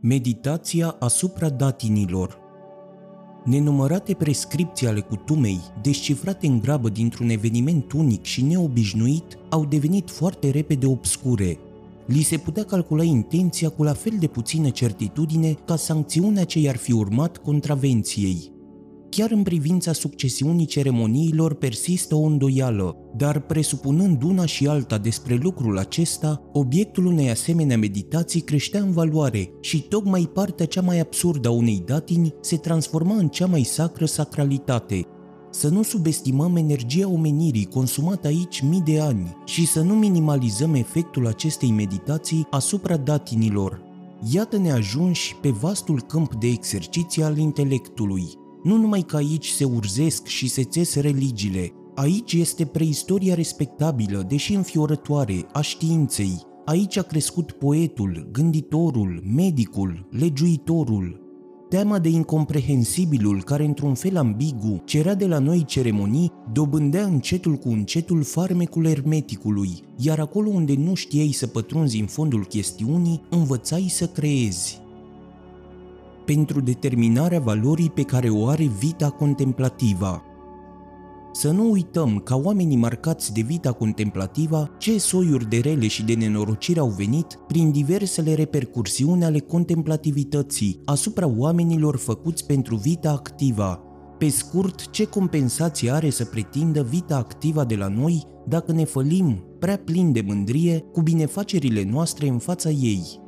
Meditația asupra datinilor Nenumărate prescripții ale cutumei, descifrate în grabă dintr-un eveniment unic și neobișnuit, au devenit foarte repede obscure. Li se putea calcula intenția cu la fel de puțină certitudine ca sancțiunea ce i-ar fi urmat contravenției. Chiar în privința succesiunii ceremoniilor persistă o îndoială, dar presupunând una și alta despre lucrul acesta, obiectul unei asemenea meditații creștea în valoare și tocmai partea cea mai absurdă a unei datini se transforma în cea mai sacră sacralitate, să nu subestimăm energia omenirii consumată aici mii de ani și să nu minimalizăm efectul acestei meditații asupra datinilor. Iată-ne ajunși pe vastul câmp de exerciții al intelectului. Nu numai că aici se urzesc și se țes religiile, aici este preistoria respectabilă, deși înfiorătoare, a științei. Aici a crescut poetul, gânditorul, medicul, legiuitorul, Teama de incomprehensibilul care într-un fel ambigu cerea de la noi ceremonii, dobândea încetul cu încetul farmecul ermeticului, iar acolo unde nu știai să pătrunzi în fondul chestiunii, învățai să creezi pentru determinarea valorii pe care o are vita contemplativă. Să nu uităm, ca oamenii marcați de vita contemplativă, ce soiuri de rele și de nenorocire au venit prin diversele repercursiuni ale contemplativității asupra oamenilor făcuți pentru vita activă. Pe scurt, ce compensație are să pretindă vita activă de la noi dacă ne fălim, prea plin de mândrie, cu binefacerile noastre în fața ei?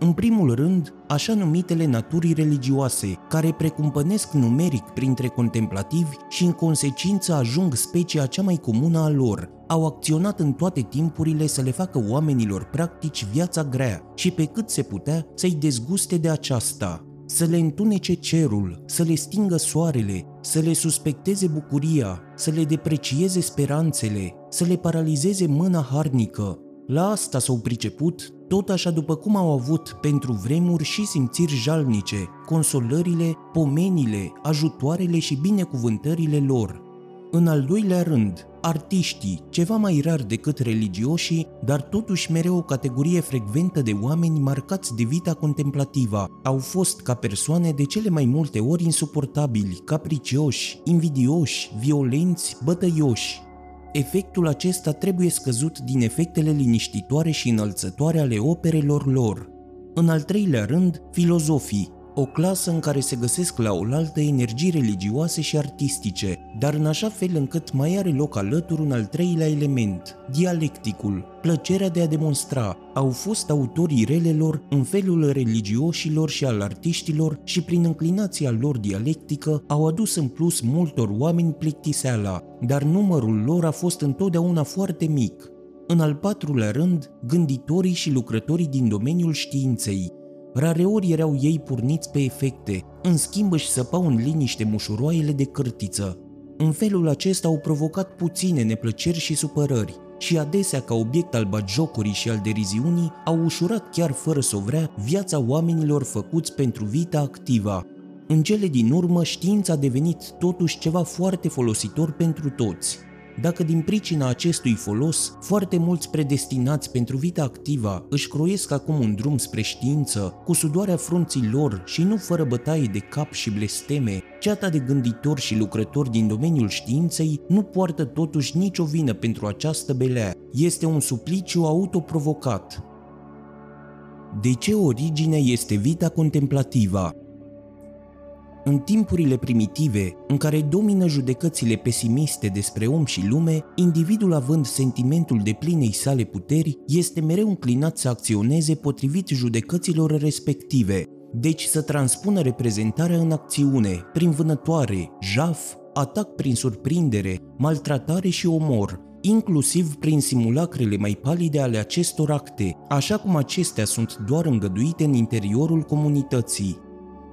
În primul rând, așa numitele naturii religioase, care precumpănesc numeric printre contemplativi și în consecință ajung specia cea mai comună a lor, au acționat în toate timpurile să le facă oamenilor practici viața grea și pe cât se putea să-i dezguste de aceasta, să le întunece cerul, să le stingă soarele, să le suspecteze bucuria, să le deprecieze speranțele, să le paralizeze mâna harnică. La asta s-au priceput tot așa după cum au avut pentru vremuri și simțiri jalnice, consolările, pomenile, ajutoarele și binecuvântările lor. În al doilea rând, artiștii, ceva mai rar decât religioșii, dar totuși mereu o categorie frecventă de oameni marcați de vita contemplativă, au fost ca persoane de cele mai multe ori insuportabili, capricioși, invidioși, violenți, bătăioși, efectul acesta trebuie scăzut din efectele liniștitoare și înălțătoare ale operelor lor. În al treilea rând, filozofii, o clasă în care se găsesc la oaltă energii religioase și artistice, dar în așa fel încât mai are loc alături un al treilea element, dialecticul, plăcerea de a demonstra. Au fost autorii relelor în felul religioșilor și al artiștilor și prin înclinația lor dialectică au adus în plus multor oameni plictiseala, dar numărul lor a fost întotdeauna foarte mic, în al patrulea rând, gânditorii și lucrătorii din domeniul științei, Rareori erau ei porniți pe efecte, în schimb își săpau în liniște mușuroaiele de cârtiță. În felul acesta au provocat puține neplăceri și supărări și adesea ca obiect al bagiocorii și al deriziunii au ușurat chiar fără să o vrea viața oamenilor făcuți pentru vita activă. În cele din urmă, știința a devenit totuși ceva foarte folositor pentru toți, dacă din pricina acestui folos, foarte mulți predestinați pentru vita activă își croiesc acum un drum spre știință, cu sudoarea frunții lor și nu fără bătaie de cap și blesteme, ceata de gânditori și lucrători din domeniul științei nu poartă totuși nicio vină pentru această belea. Este un supliciu autoprovocat. De ce origine este vita contemplativă? În timpurile primitive, în care domină judecățile pesimiste despre om și lume, individul având sentimentul de plinei sale puteri, este mereu înclinat să acționeze potrivit judecăților respective, deci să transpună reprezentarea în acțiune, prin vânătoare, jaf, atac prin surprindere, maltratare și omor, inclusiv prin simulacrele mai palide ale acestor acte, așa cum acestea sunt doar îngăduite în interiorul comunității.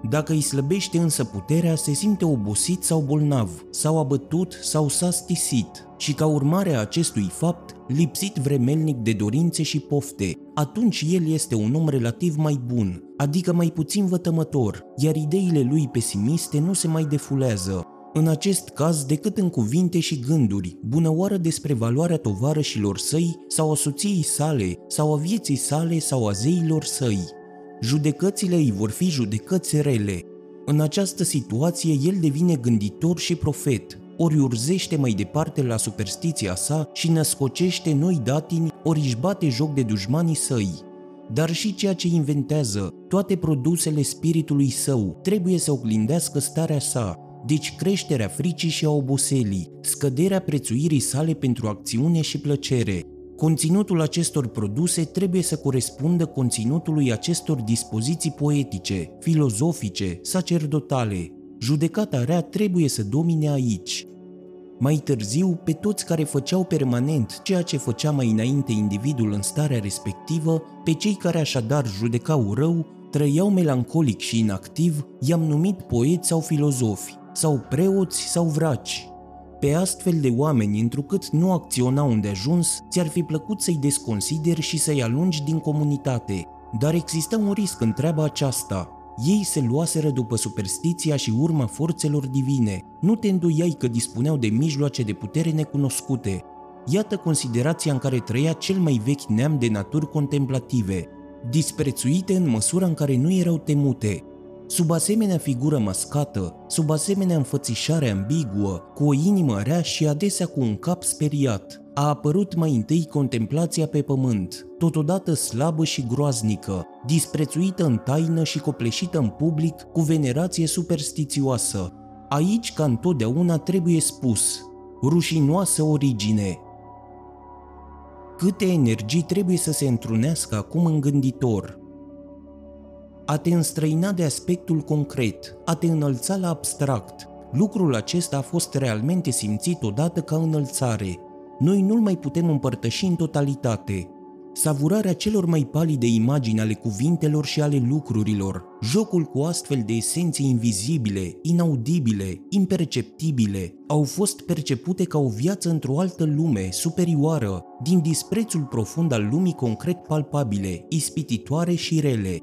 Dacă îi slăbește însă puterea, se simte obosit sau bolnav, sau abătut sau s-a stisit și ca urmare a acestui fapt, lipsit vremelnic de dorințe și pofte, atunci el este un om relativ mai bun, adică mai puțin vătămător, iar ideile lui pesimiste nu se mai defulează, în acest caz decât în cuvinte și gânduri, bunăoară despre valoarea tovarășilor săi sau a soției sale sau a vieții sale sau a zeilor săi. Judecățile îi vor fi judecăți rele. În această situație, el devine gânditor și profet, ori urzește mai departe la superstiția sa și născocește noi datini, ori își bate joc de dușmanii săi. Dar și ceea ce inventează, toate produsele spiritului său, trebuie să oglindească starea sa, deci creșterea fricii și a oboselii, scăderea prețuirii sale pentru acțiune și plăcere. Conținutul acestor produse trebuie să corespundă conținutului acestor dispoziții poetice, filozofice, sacerdotale. Judecata rea trebuie să domine aici. Mai târziu, pe toți care făceau permanent ceea ce făcea mai înainte individul în starea respectivă, pe cei care așadar judecau rău, trăiau melancolic și inactiv, i-am numit poeți sau filozofi sau preoți sau vraci. Pe astfel de oameni, întrucât nu acționau unde ajuns, ți-ar fi plăcut să-i desconsideri și să-i alungi din comunitate. Dar exista un risc în treaba aceasta. Ei se luaseră după superstiția și urma forțelor divine. Nu te îndoiai că dispuneau de mijloace de putere necunoscute. Iată considerația în care trăia cel mai vechi neam de naturi contemplative, disprețuite în măsura în care nu erau temute, Sub asemenea figură mascată, sub asemenea înfățișare ambiguă, cu o inimă rea și adesea cu un cap speriat, a apărut mai întâi contemplația pe pământ, totodată slabă și groaznică, disprețuită în taină și copleșită în public cu venerație superstițioasă. Aici, ca întotdeauna, trebuie spus, rușinoasă origine. Câte energii trebuie să se întrunească acum în gânditor, a te înstrăina de aspectul concret, a te înălța la abstract. Lucrul acesta a fost realmente simțit odată ca înălțare. Noi nu-l mai putem împărtăși în totalitate. Savurarea celor mai palide imagini ale cuvintelor și ale lucrurilor, jocul cu astfel de esențe invizibile, inaudibile, imperceptibile, au fost percepute ca o viață într-o altă lume, superioară, din disprețul profund al lumii concret palpabile, ispititoare și rele,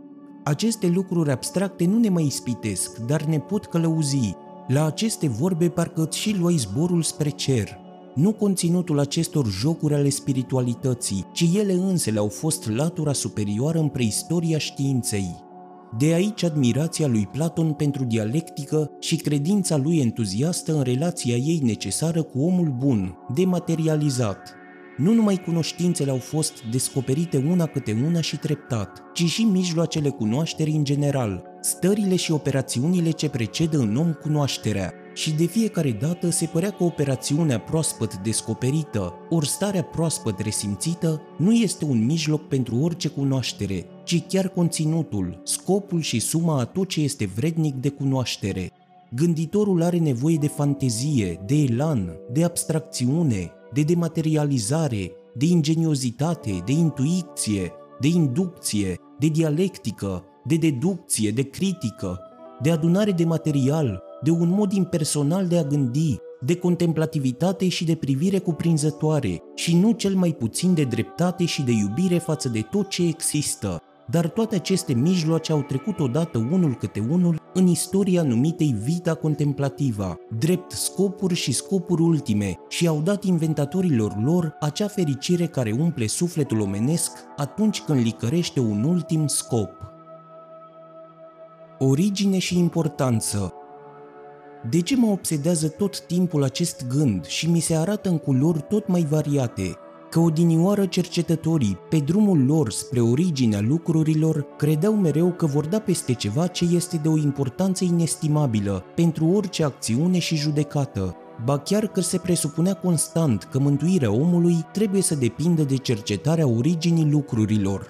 aceste lucruri abstracte nu ne mai ispitesc, dar ne pot călăuzi. La aceste vorbe parcă și luai zborul spre cer. Nu conținutul acestor jocuri ale spiritualității, ci ele însele au fost latura superioară în preistoria științei. De aici admirația lui Platon pentru dialectică și credința lui entuziastă în relația ei necesară cu omul bun, dematerializat, nu numai cunoștințele au fost descoperite una câte una și treptat, ci și mijloacele cunoașterii în general, stările și operațiunile ce precedă în om cunoașterea. Și de fiecare dată se părea că operațiunea proaspăt descoperită, ori starea proaspăt resimțită, nu este un mijloc pentru orice cunoaștere, ci chiar conținutul, scopul și suma a tot ce este vrednic de cunoaștere. Gânditorul are nevoie de fantezie, de elan, de abstracțiune, de dematerializare, de ingeniozitate, de intuiție, de inducție, de dialectică, de deducție, de critică, de adunare de material, de un mod impersonal de a gândi, de contemplativitate și de privire cuprinzătoare și nu cel mai puțin de dreptate și de iubire față de tot ce există, dar toate aceste mijloace au trecut odată unul câte unul în istoria numitei Vita Contemplativa, drept scopuri și scopuri ultime și au dat inventatorilor lor acea fericire care umple sufletul omenesc atunci când licărește un ultim scop. Origine și importanță de ce mă obsedează tot timpul acest gând și mi se arată în culori tot mai variate, că odinioară cercetătorii, pe drumul lor spre originea lucrurilor, credeau mereu că vor da peste ceva ce este de o importanță inestimabilă pentru orice acțiune și judecată, ba chiar că se presupunea constant că mântuirea omului trebuie să depindă de cercetarea originii lucrurilor.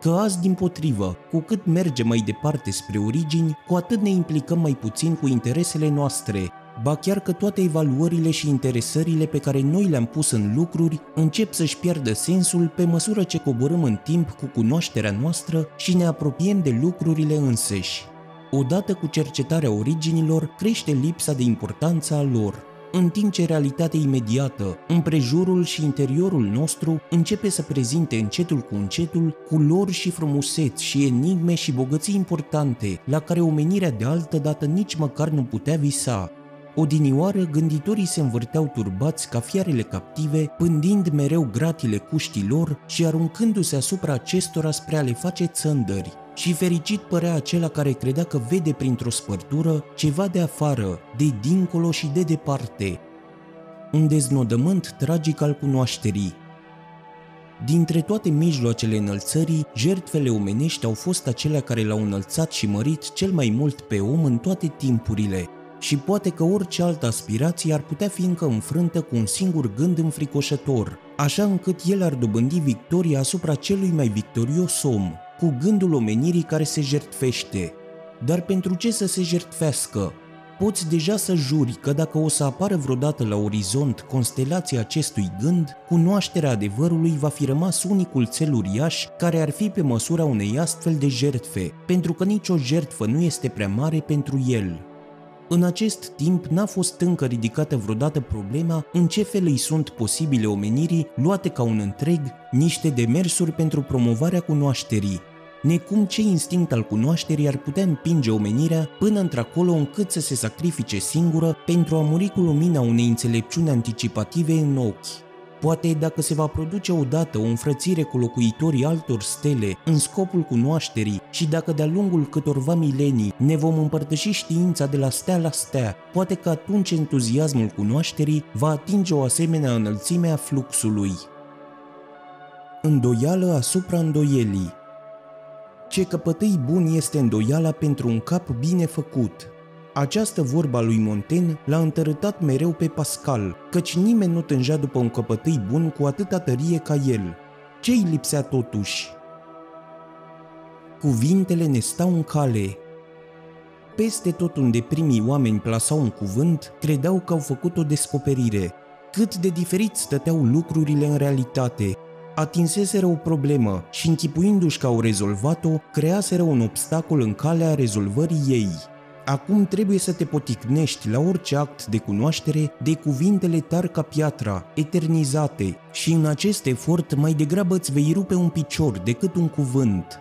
Că azi, din potrivă, cu cât mergem mai departe spre origini, cu atât ne implicăm mai puțin cu interesele noastre, ba chiar că toate evaluările și interesările pe care noi le-am pus în lucruri încep să-și pierdă sensul pe măsură ce coborâm în timp cu cunoașterea noastră și ne apropiem de lucrurile înseși. Odată cu cercetarea originilor, crește lipsa de importanță a lor, în timp ce realitatea imediată, împrejurul și interiorul nostru începe să prezinte încetul cu încetul culori și frumuseți și enigme și bogății importante la care omenirea de altă dată nici măcar nu putea visa. Odinioară, gânditorii se învârteau turbați ca fiarele captive, pândind mereu gratile cuștilor și aruncându-se asupra acestora spre a le face țândări. și fericit părea acela care credea că vede printr-o spărtură ceva de afară, de dincolo și de departe. Un deznodământ tragic al cunoașterii. Dintre toate mijloacele înălțării, jertfele omenești au fost acelea care l-au înălțat și mărit cel mai mult pe om în toate timpurile, și poate că orice altă aspirație ar putea fi încă înfrântă cu un singur gând înfricoșător, așa încât el ar dobândi victoria asupra celui mai victorios om, cu gândul omenirii care se jertfește. Dar pentru ce să se jertfească? Poți deja să juri că dacă o să apară vreodată la orizont constelația acestui gând, cunoașterea adevărului va fi rămas unicul cel uriaș care ar fi pe măsura unei astfel de jertfe, pentru că nicio jertfă nu este prea mare pentru el. În acest timp n-a fost încă ridicată vreodată problema în ce fel îi sunt posibile omenirii, luate ca un întreg, niște demersuri pentru promovarea cunoașterii, necum ce instinct al cunoașterii ar putea împinge omenirea până într-acolo încât să se sacrifice singură pentru a muri cu lumina unei înțelepciuni anticipative în ochi. Poate dacă se va produce odată o înfrățire cu locuitorii altor stele în scopul cunoașterii și dacă de-a lungul câtorva milenii ne vom împărtăși știința de la stea la stea, poate că atunci entuziasmul cunoașterii va atinge o asemenea înălțime a fluxului. Îndoială asupra îndoielii Ce căpătâi bun este îndoiala pentru un cap bine făcut – această vorba lui Montaigne l-a întărâtat mereu pe Pascal, căci nimeni nu tângea după un căpătâi bun cu atâta tărie ca el. Ce îi lipsea totuși? Cuvintele ne stau în cale. Peste tot unde primii oameni plasau un cuvânt, credeau că au făcut o descoperire. Cât de diferit stăteau lucrurile în realitate, atinseseră o problemă și închipuindu-și că au rezolvat-o, creaseră un obstacol în calea rezolvării ei. Acum trebuie să te poticnești la orice act de cunoaștere de cuvintele tari ca piatra, eternizate, și în acest efort mai degrabă îți vei rupe un picior decât un cuvânt.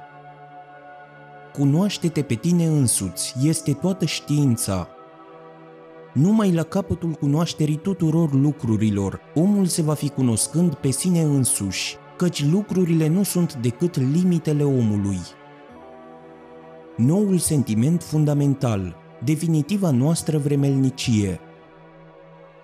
Cunoaște-te pe tine însuți, este toată știința. Numai la capătul cunoașterii tuturor lucrurilor, omul se va fi cunoscând pe sine însuși, căci lucrurile nu sunt decât limitele omului noul sentiment fundamental, definitiva noastră vremelnicie.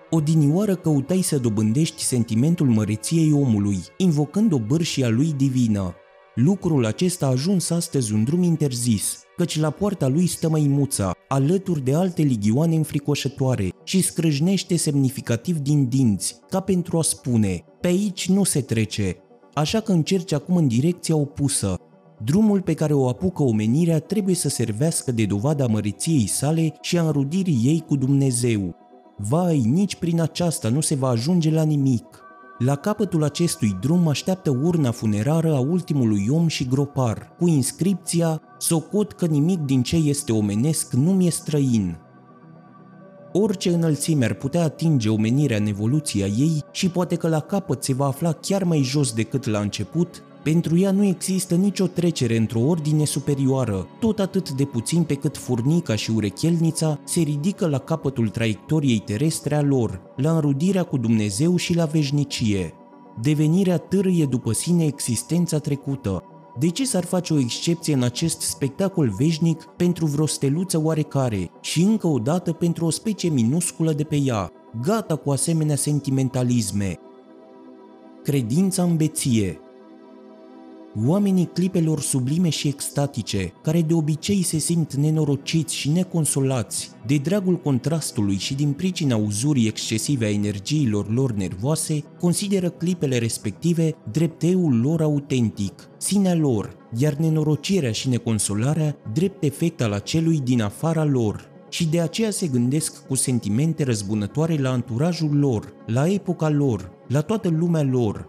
Odinioară căutai să dobândești sentimentul măreției omului, invocând o bârșie a lui divină. Lucrul acesta a ajuns astăzi un drum interzis, căci la poarta lui stă măimuța, alături de alte ligioane înfricoșătoare și scrâșnește semnificativ din dinți, ca pentru a spune, pe aici nu se trece, așa că încerci acum în direcția opusă, Drumul pe care o apucă omenirea trebuie să servească de dovada măreției sale și a înrudirii ei cu Dumnezeu. Vai, nici prin aceasta nu se va ajunge la nimic. La capătul acestui drum așteaptă urna funerară a ultimului om și gropar, cu inscripția Socot că nimic din ce este omenesc nu mi-e străin. Orice înălțime ar putea atinge omenirea în evoluția ei și poate că la capăt se va afla chiar mai jos decât la început, pentru ea nu există nicio trecere într-o ordine superioară, tot atât de puțin pe cât furnica și urechelnița se ridică la capătul traiectoriei terestre a lor, la înrudirea cu Dumnezeu și la veșnicie. Devenirea târâie după sine existența trecută. De ce s-ar face o excepție în acest spectacol veșnic pentru vreo steluță oarecare și încă o dată pentru o specie minusculă de pe ea, gata cu asemenea sentimentalisme? Credința în beție Oamenii clipelor sublime și extatice, care de obicei se simt nenorociți și neconsolați de dragul contrastului și din pricina uzurii excesive a energiilor lor nervoase, consideră clipele respective drept eul lor autentic, sinea lor, iar nenorocirea și neconsolarea drept efect al acelui din afara lor, și de aceea se gândesc cu sentimente răzbunătoare la anturajul lor, la epoca lor, la toată lumea lor,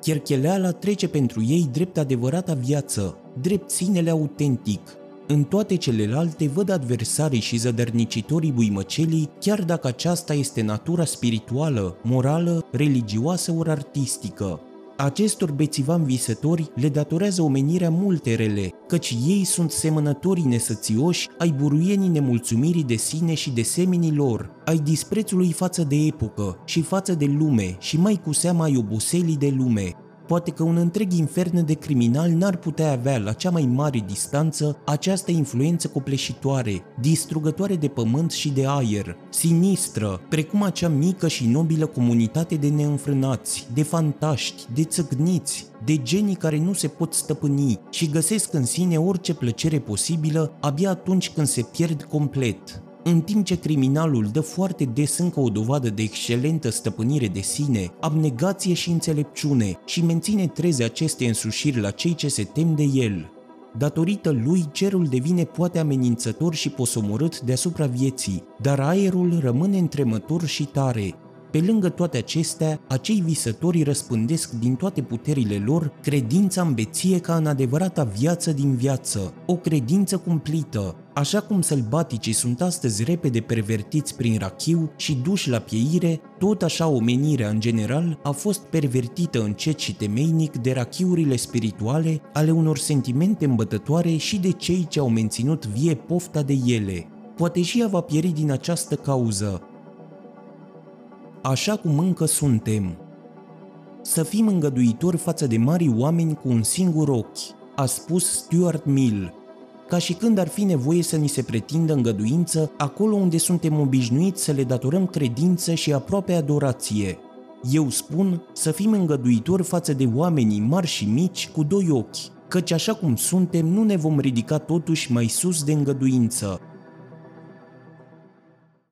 Chercheleala trece pentru ei drept adevărata viață, drept sinele autentic. În toate celelalte văd adversarii și zădărnicitorii buimăcelii, chiar dacă aceasta este natura spirituală, morală, religioasă ori artistică. Acestor bețivan visători le datorează omenirea multe rele, căci ei sunt semănătorii nesățioși ai buruienii nemulțumirii de sine și de seminii lor, ai disprețului față de epocă și față de lume și mai cu seama ai oboselii de lume. Poate că un întreg infern de criminal n-ar putea avea la cea mai mare distanță această influență copleșitoare, distrugătoare de pământ și de aer, sinistră, precum acea mică și nobilă comunitate de neînfrânați, de fantaști, de țăgniți, de genii care nu se pot stăpâni și găsesc în sine orice plăcere posibilă abia atunci când se pierd complet. În timp ce criminalul dă foarte des încă o dovadă de excelentă stăpânire de sine, abnegație și înțelepciune și menține treze aceste însușiri la cei ce se tem de el. Datorită lui, cerul devine poate amenințător și posomorât deasupra vieții, dar aerul rămâne întremător și tare, pe lângă toate acestea, acei visători răspândesc din toate puterile lor credința în beție ca în adevărata viață din viață, o credință cumplită, Așa cum sălbaticii sunt astăzi repede pervertiți prin rachiu și duși la pieire, tot așa omenirea în general a fost pervertită încet și temeinic de rachiurile spirituale ale unor sentimente îmbătătoare și de cei ce au menținut vie pofta de ele. Poate și ea va pieri din această cauză, așa cum încă suntem. Să fim îngăduitori față de mari oameni cu un singur ochi, a spus Stuart Mill, ca și când ar fi nevoie să ni se pretindă îngăduință acolo unde suntem obișnuiți să le datorăm credință și aproape adorație. Eu spun să fim îngăduitori față de oamenii mari și mici cu doi ochi, căci așa cum suntem nu ne vom ridica totuși mai sus de îngăduință,